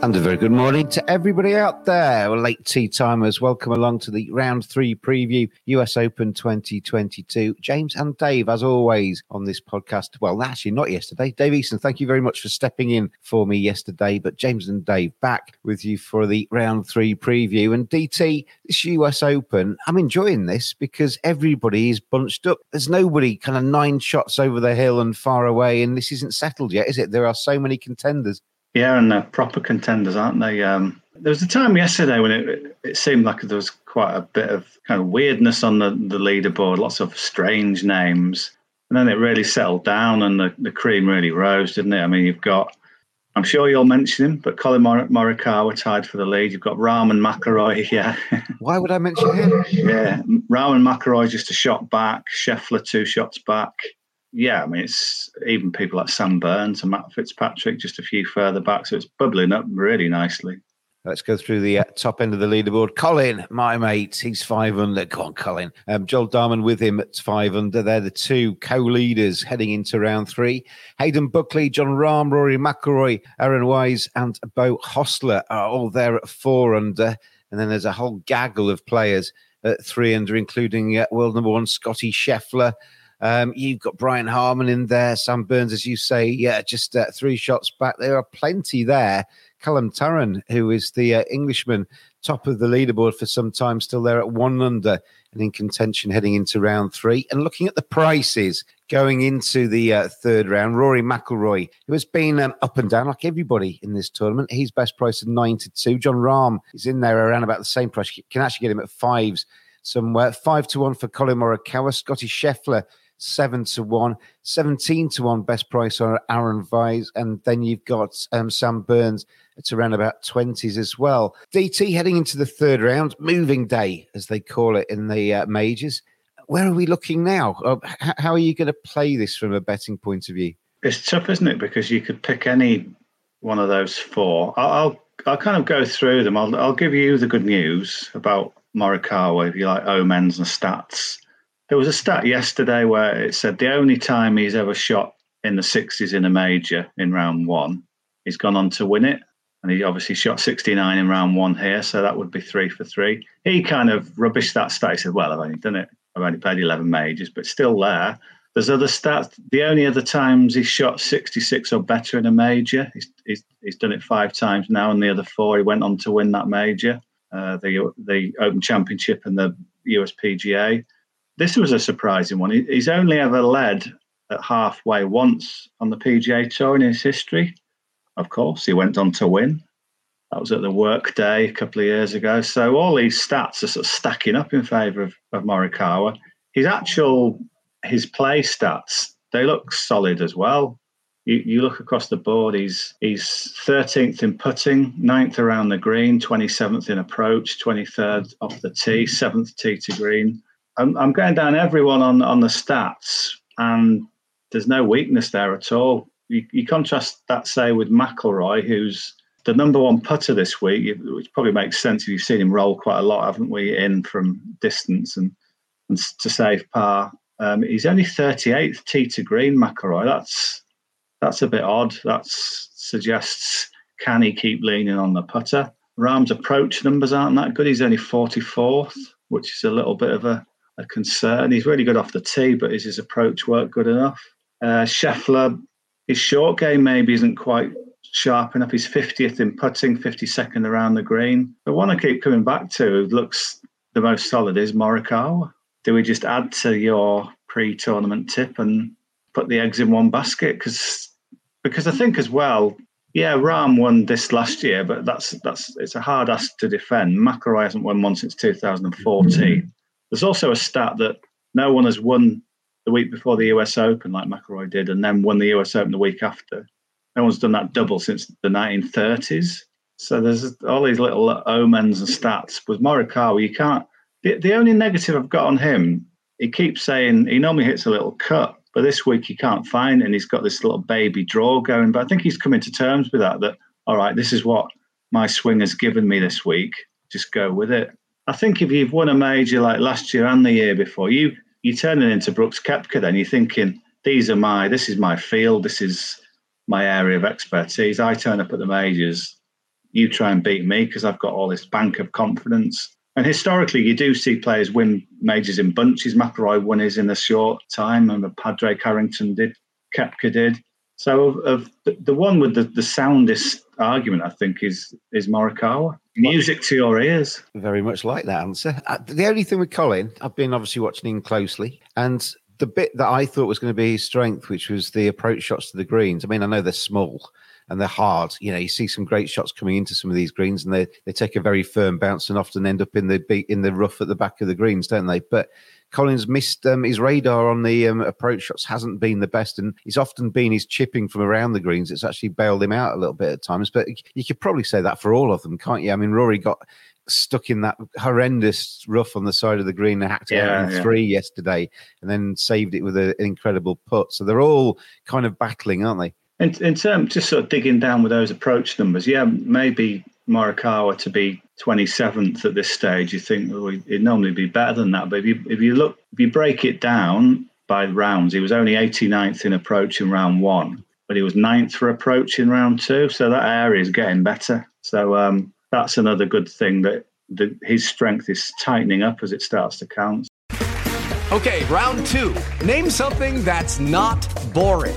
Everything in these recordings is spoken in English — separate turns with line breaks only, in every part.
And a very good morning to everybody out there. Late tee timers, welcome along to the round three preview, US Open 2022. James and Dave, as always, on this podcast. Well, actually, not yesterday. Dave Easton, thank you very much for stepping in for me yesterday. But James and Dave back with you for the round three preview. And DT, this US Open, I'm enjoying this because everybody is bunched up. There's nobody kind of nine shots over the hill and far away, and this isn't settled yet, is it? There are so many contenders.
Yeah, and they're proper contenders, aren't they? Um, there was a time yesterday when it, it seemed like there was quite a bit of kind of weirdness on the, the leaderboard, lots of strange names. And then it really settled down and the, the cream really rose, didn't it? I mean, you've got, I'm sure you'll mention him, but Collin Mor- Morikawa tied for the lead. You've got Rahm and McIlroy, yeah.
Why would I mention him?
yeah, Rahm and McIlroy just a shot back, Scheffler two shots back yeah, I mean, it's even people like Sam Burns and Matt Fitzpatrick just a few further back. So it's bubbling up really nicely.
Let's go through the uh, top end of the leaderboard. Collin, my mate, he's five under. Go on, Collin. Um, Joel Dahmen with him at five under. They're the two co-leaders heading into round three. Hayden Buckley, Jon Rahm, Rory McIlroy, Aaron Wise, and Beau Hossler are all there at four under. And then there's a whole gaggle of players at three under, including uh, world number one Scottie Scheffler. Um, you've got Brian Harman in there, Sam Burns, as you say, yeah, just uh, three shots back. There are plenty there. Callum Tarren, who is the uh, Englishman, top of the leaderboard for some time, still there at one under and in contention heading into round three. And looking at the prices going into the uh, third round, Rory McIlroy, who has been um, up and down like everybody in this tournament, he's best price of nine to two. Jon Rahm is in there around about the same price. You can actually get him at fives somewhere. Five to one for Collin Morikawa. Scottie Scheffler seven to one, 17 to one best price on Aaron Wise. And then you've got um, Sam Burns at around about 20s as well. DT heading into the third round, moving day, as they call it in the uh, majors. Where are we looking now? Uh, how are you going to play this from a betting point of view?
It's tough, isn't it? Because you could pick any one of those four. I'll, I'll, I'll kind of go through them. I'll, I'll give you the good news about Morikawa, if you like omens and stats. There was a stat yesterday where it said the only time he's ever shot in the 60s in a major in round one, he's gone on to win it. And he obviously shot 69 in round one here, so that would be three for three. He kind of rubbished that stat. He said, Well, I've only done it, I've only played 11 majors, but still there. There's other stats. The only other times he shot 66 or better in a major, he's, he's, he's done it five times now, and the other four he went on to win that major, uh, the the Open Championship and the USPGA this was a surprising one. He's only ever led at halfway once on the PGA Tour in his history. Of course, he went on to win. That was at the Workday a couple of years ago. So all these stats are sort of stacking up in favour of, of Morikawa. His actual his play stats, they look solid as well. You, you look across the board, he's he's 13th in putting, 9th around the green, 27th in approach, 23rd off the tee, 7th tee to green. I'm, I'm going down everyone on, on the stats, and there's no weakness there at all. You, you contrast that, say, with McIlroy, who's the number one putter this week, which probably makes sense if you've seen him roll quite a lot, haven't we, in from distance and, and to save par. Um, he's only 38th tee to green, McIlroy. That's that's a bit odd. That suggests can he keep leaning on the putter? Rahm's approach numbers aren't that good. He's only 44th, which is a little bit of a, a concern. He's really good off the tee, but is his approach work good enough? Uh, Scheffler, his short game maybe isn't quite sharp enough. He's 50th in putting, 52nd around the green. The one I keep coming back to looks the most solid is Morikawa. Do we just add to your pre-tournament tip and put the eggs in one basket? Because because I think as well, yeah, Rahm won this last year, but that's that's it's a hard ask to defend. McIlroy hasn't won one since 2014. There's also a stat that no one has won the week before the US Open like McIlroy did, and then won the US Open the week after. No one's done that double since the 1930s. So there's all these little omens and stats. With Morikawa, you can't. The, the only negative I've got on him, he keeps saying he normally hits a little cut, but this week he can't find it, and he's got this little baby draw going. But I think he's coming to terms with that. That all right, this is what my swing has given me this week. Just go with it. I think if you've won a major like last year and the year before, you you turn it into Brooks Koepka. Then you're thinking these are my this is my field. This is my area of expertise. I turn up at the majors. You try and beat me because I've got all this bank of confidence. And historically, you do see players win majors in bunches. McIlroy won his in a short time, and Padraig Harrington did, Koepka did. So, of, of the, the, one with the, the soundest argument, I think, is is Morikawa. Music to your ears.
Very much like that answer. Uh, the only thing with Colin, I've been obviously watching him closely, and the bit that I thought was going to be his strength, which was the approach shots to the greens. I mean, I know they're small and they're hard. You know, you see some great shots coming into some of these greens, and they they take a very firm bounce and often end up in the in the rough at the back of the greens, don't they? But Collins missed um, his radar on the um, approach shots hasn't been the best, and he's often been his chipping from around the greens. It's actually bailed him out a little bit at times. But you could probably say that for all of them, can't you? I mean, Rory got stuck in that horrendous rough on the side of the green and hacked it
Yeah,
out in
yeah.
three yesterday, and then saved it with a, an incredible putt. So they're all kind of battling, aren't they?
In, in terms, just sort of digging down with those approach numbers, yeah, maybe Morikawa to be 27th at this stage, you think oh, it'd normally be better than that. But if you if you look, if you break it down by rounds, he was only 89th in approach in round one, but he was ninth for approach in round two. So that area is getting better. So um, that's another good thing that the, his strength is tightening up as it starts to count.
Okay, round two. Name something that's not boring.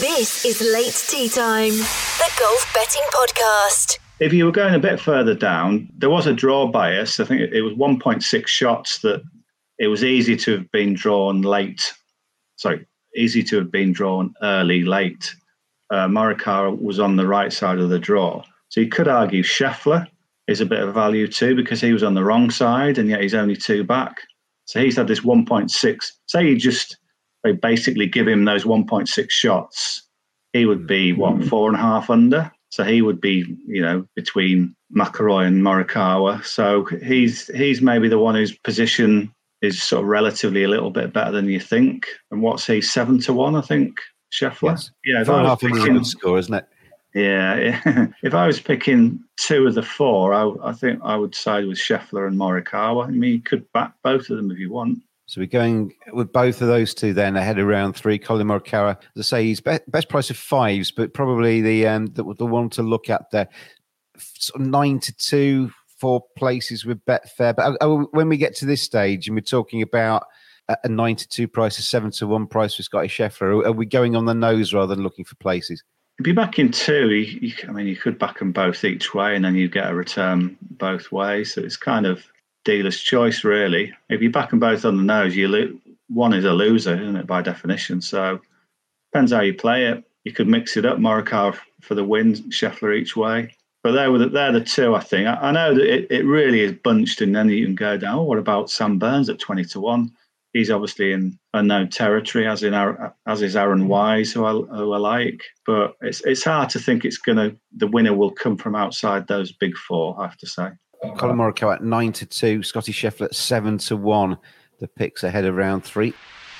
This is Late Tee Time, the golf betting podcast.
If you were going a bit further down, there was a draw bias. I think it was 1.6 shots that it was easy to have been drawn late. Sorry, easy to have been drawn early, late. Uh, Morikawa was on the right side of the draw. So you could argue Scheffler is a bit of value too because he was on the wrong side and yet he's only two back. So he's had this 1.6. Say you just they basically give him those 1.6 shots, he would be mm-hmm. what four and a half under. So he would be, you know, between McIlroy and Morikawa. So he's he's maybe the one whose position is sort of relatively a little bit better than you think. And what's he seven to one? I think Scheffler. Yeah, if
Four is a
picking-
good score, isn't it?
yeah, yeah. if I was picking two of the four, I, I think I would side with Scheffler and Morikawa. I mean, you could back both of them if you want.
So we're going with both of those two then ahead of round three. Collin Morikawa, as I say, he's be- best price of fives, but probably the um the, the one to look at there, nine to two, for places with Betfair. But oh, when we get to this stage and we're talking about a a nine to two price, a seven to one price for Scottie Scheffler, are we going on the nose rather than looking for places?
If you back in two, you, you, I mean, you could back them both each way, and then you get a return both ways. So it's kind of dealer's choice, really. If you back them both on the nose, you lo- one is a loser, isn't it, by definition? So depends how you play it. You could mix it up, Morikawa for the win, Scheffler each way. But they were the, they're the two, I think. I, I know that it, it really is bunched, and then you can go down. Oh, what about Sam Burns at twenty to one? He's obviously in unknown territory, as in Aaron- as is Aaron mm. Wise, who I, who I like. But it's it's hard to think it's gonna the winner will come from outside those big four. I have to say.
Collin Morikawa at nine to two, Scottie Scheffler at seven to one. The picks ahead of round three.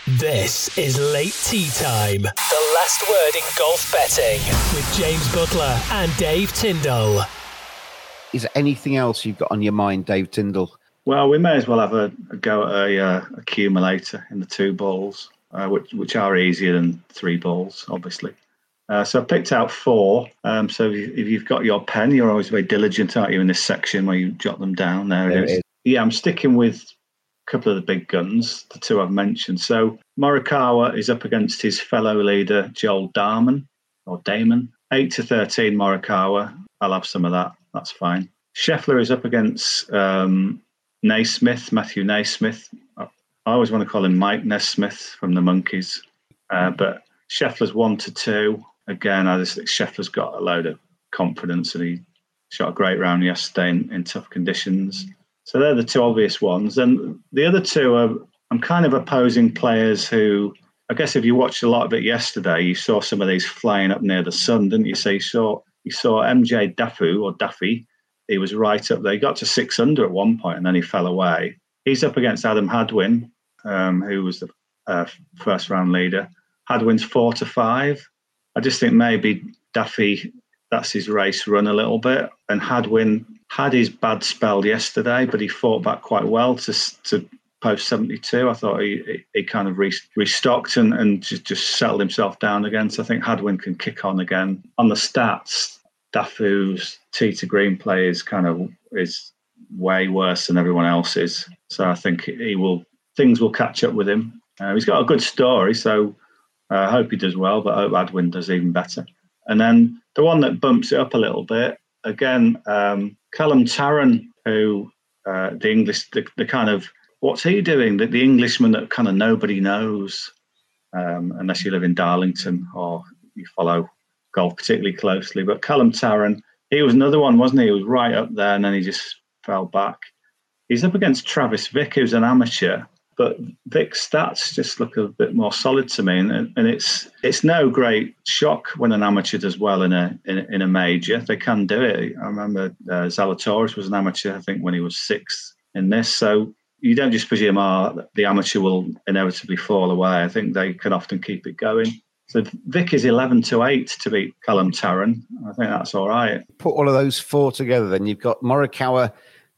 This is late tee time. The last word in golf betting with James Buttler and Dave Tindall.
Is there anything else you've got on your mind, Dave Tindall?
Well, we may as well have a, a go at a uh, accumulator in the two balls, uh, which which are easier than three balls, obviously. Uh, so I picked out four. Um, so if, you, if you've got your pen, you're always very diligent, aren't you, in this section where you jot them down? There,
There
it is.
is.
Yeah, I'm sticking with a couple of the big guns, the two I've mentioned. So Morikawa is up against his fellow leader Joel Darman or Damon. Eight to thirteen, Morikawa. I'll have some of that. That's fine. Scheffler is up against um, Naismith, Matthew Naismith. I I always want to call him Mike Nesmith from the Monkees, uh, but Scheffler's one to two. Again, I just think Scheffler's got a load of confidence and he shot a great round yesterday in, in tough conditions. So they're the two obvious ones. And the other two are I'm kind of opposing players who I guess if you watched a lot of it yesterday, you saw some of these flying up near the sun, didn't you? So you saw you saw MJ Daffue or Duffy. He was right up there. He got to six under at one point and then he fell away. He's up against Adam Hadwin, um, who was the uh, first round leader. Hadwin's four to five. I just think maybe Duffy, that's his race run a little bit. And Hadwin had his bad spell yesterday, but he fought back quite well to to post 72. I thought he, he, kind of restocked and, and just, just settled himself down again. So I think Hadwin can kick on again. On the stats, Daffue's tee to green play is kind of is way worse than everyone else's. So I think he will things will catch up with him. Uh, he's got a good story, so I hope he does well, but I hope Adwin does even better. And then the one that bumps it up a little bit again, um, Callum Tarren, who uh, the English, the, the kind of what's he doing? The, the Englishman that kind of nobody knows, um, unless you live in Darlington or you follow golf particularly closely. But Callum Tarren, he was another one, wasn't he? He was right up there, and then he just fell back. He's up against Travis Vick, who's an amateur, but Vick's stats just look a bit more solid to me, and, and it's it's no great shock when an amateur does well in a in, in a major. They can do it. I remember uh, Zalatoris was an amateur, I think, when he was sixth in this. So you don't just presume ah, the amateur will inevitably fall away. I think they can often keep it going. So Vick is eleven to eight to beat Callum Tarren. I think that's all right.
Put all of those four together, then you've got Morikawa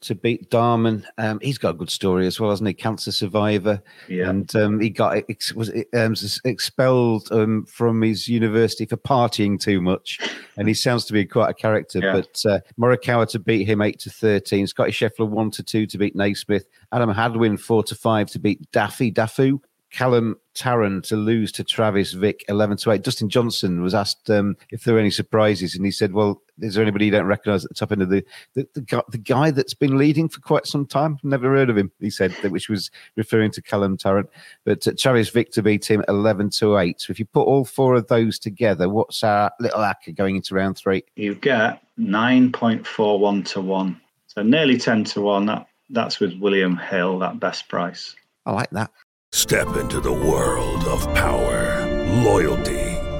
to beat Darman. Um, he's got a good story as well, hasn't he? Cancer survivor,
Yeah.
and um, he got ex- was um, expelled um, from his university for partying too much, and he sounds to be quite a character.
Yeah.
But uh, Morikawa to beat him eight to thirteen, Scottie Scheffler one to two to beat Naismith, Adam Hadwin four to five to beat Daffy Daffue. Callum Tarren to lose to Travis Vick 11 to 8. Dustin Johnson was asked um, if there were any surprises, and he said, Well, is there anybody you don't recognize at the top end of the the, the, guy, the guy that's been leading for quite some time? Never heard of him, he said, that- which was referring to Callum Tarren. But uh, Travis Vick to beat him 11 to 8. So if you put all four of those together, what's our little acca going into round three?
you get 9.41 to 1. So nearly 10 to 1. That That's with William Hill, that best price.
I like that.
Step into the world of power, loyalty,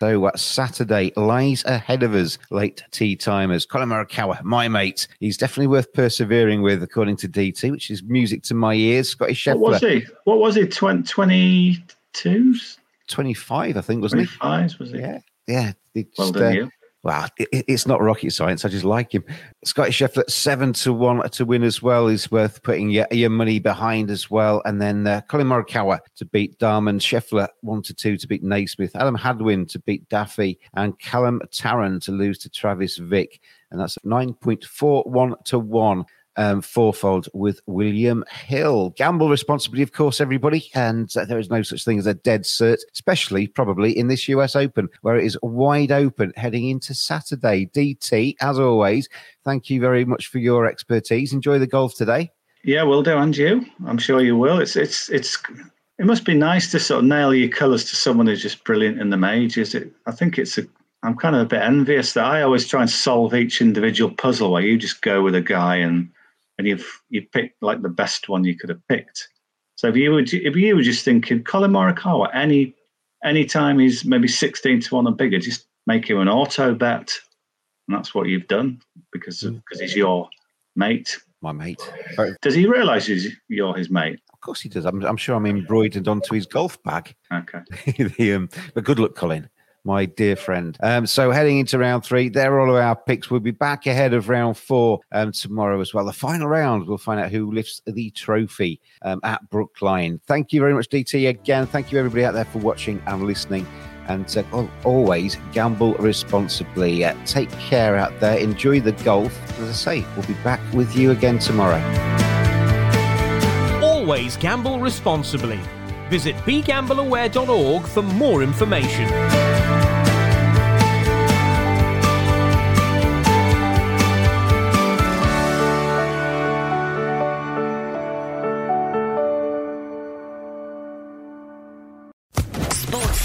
So uh, Saturday lies ahead of us, late tee timers. Collin Morikawa, my mate, he's definitely worth persevering with, according to DT, which is music to my ears. Scottie Scheffler.
What was he? What was he? 22?
25, I think, wasn't
25, was he?
Yeah. Yeah.
Well done,
uh, Well, it, it's not rocket science. I just like him. Scottie Scheffler seven to one to win as well is worth putting your, your money behind as well. And then uh, Collin Morikawa to beat Darman, Scheffler one to two to beat Naismith, Adam Hadwin to beat Daffy, and Callum Tarren to lose to Travis Vick. And that's nine point four one to one. Um, fourfold with William Hill. Gamble responsibly, of course, everybody. And uh, there is no such thing as a dead cert, especially probably in this US Open, where it is wide open heading into Saturday. DT, as always, thank you very much for your expertise. Enjoy the golf today.
Yeah, will do, and you. I'm sure you will. It's it's it's. It must be nice to sort of nail your colours to someone who's just brilliant in the majors. It, I think it's a. I'm kind of a bit envious that I always try and solve each individual puzzle, where you just go with a guy and and you've you picked like the best one you could have picked. So if you were if you were just thinking Collin Morikawa, any any time he's maybe 16 to one or bigger, just make him an auto bet, and that's what you've done because because he's your mate.
My mate.
Does he realise he's, you're his mate?
Of course he does. I'm, I'm sure I'm embroidered onto his golf bag.
Okay.
The, um, but good luck, Colin, my dear friend. Um, so heading into round three, there are all of our picks. We'll be back ahead of round four um, tomorrow as well. The final round, we'll find out who lifts the trophy um, at Brookline. Thank you very much, DT. Again, thank you everybody out there for watching and listening. And uh, al- always gamble responsibly. Uh, take care out there. Enjoy the golf. As I say, we'll be back with you again tomorrow.
Always gamble responsibly. Visit begambleaware.org for more information.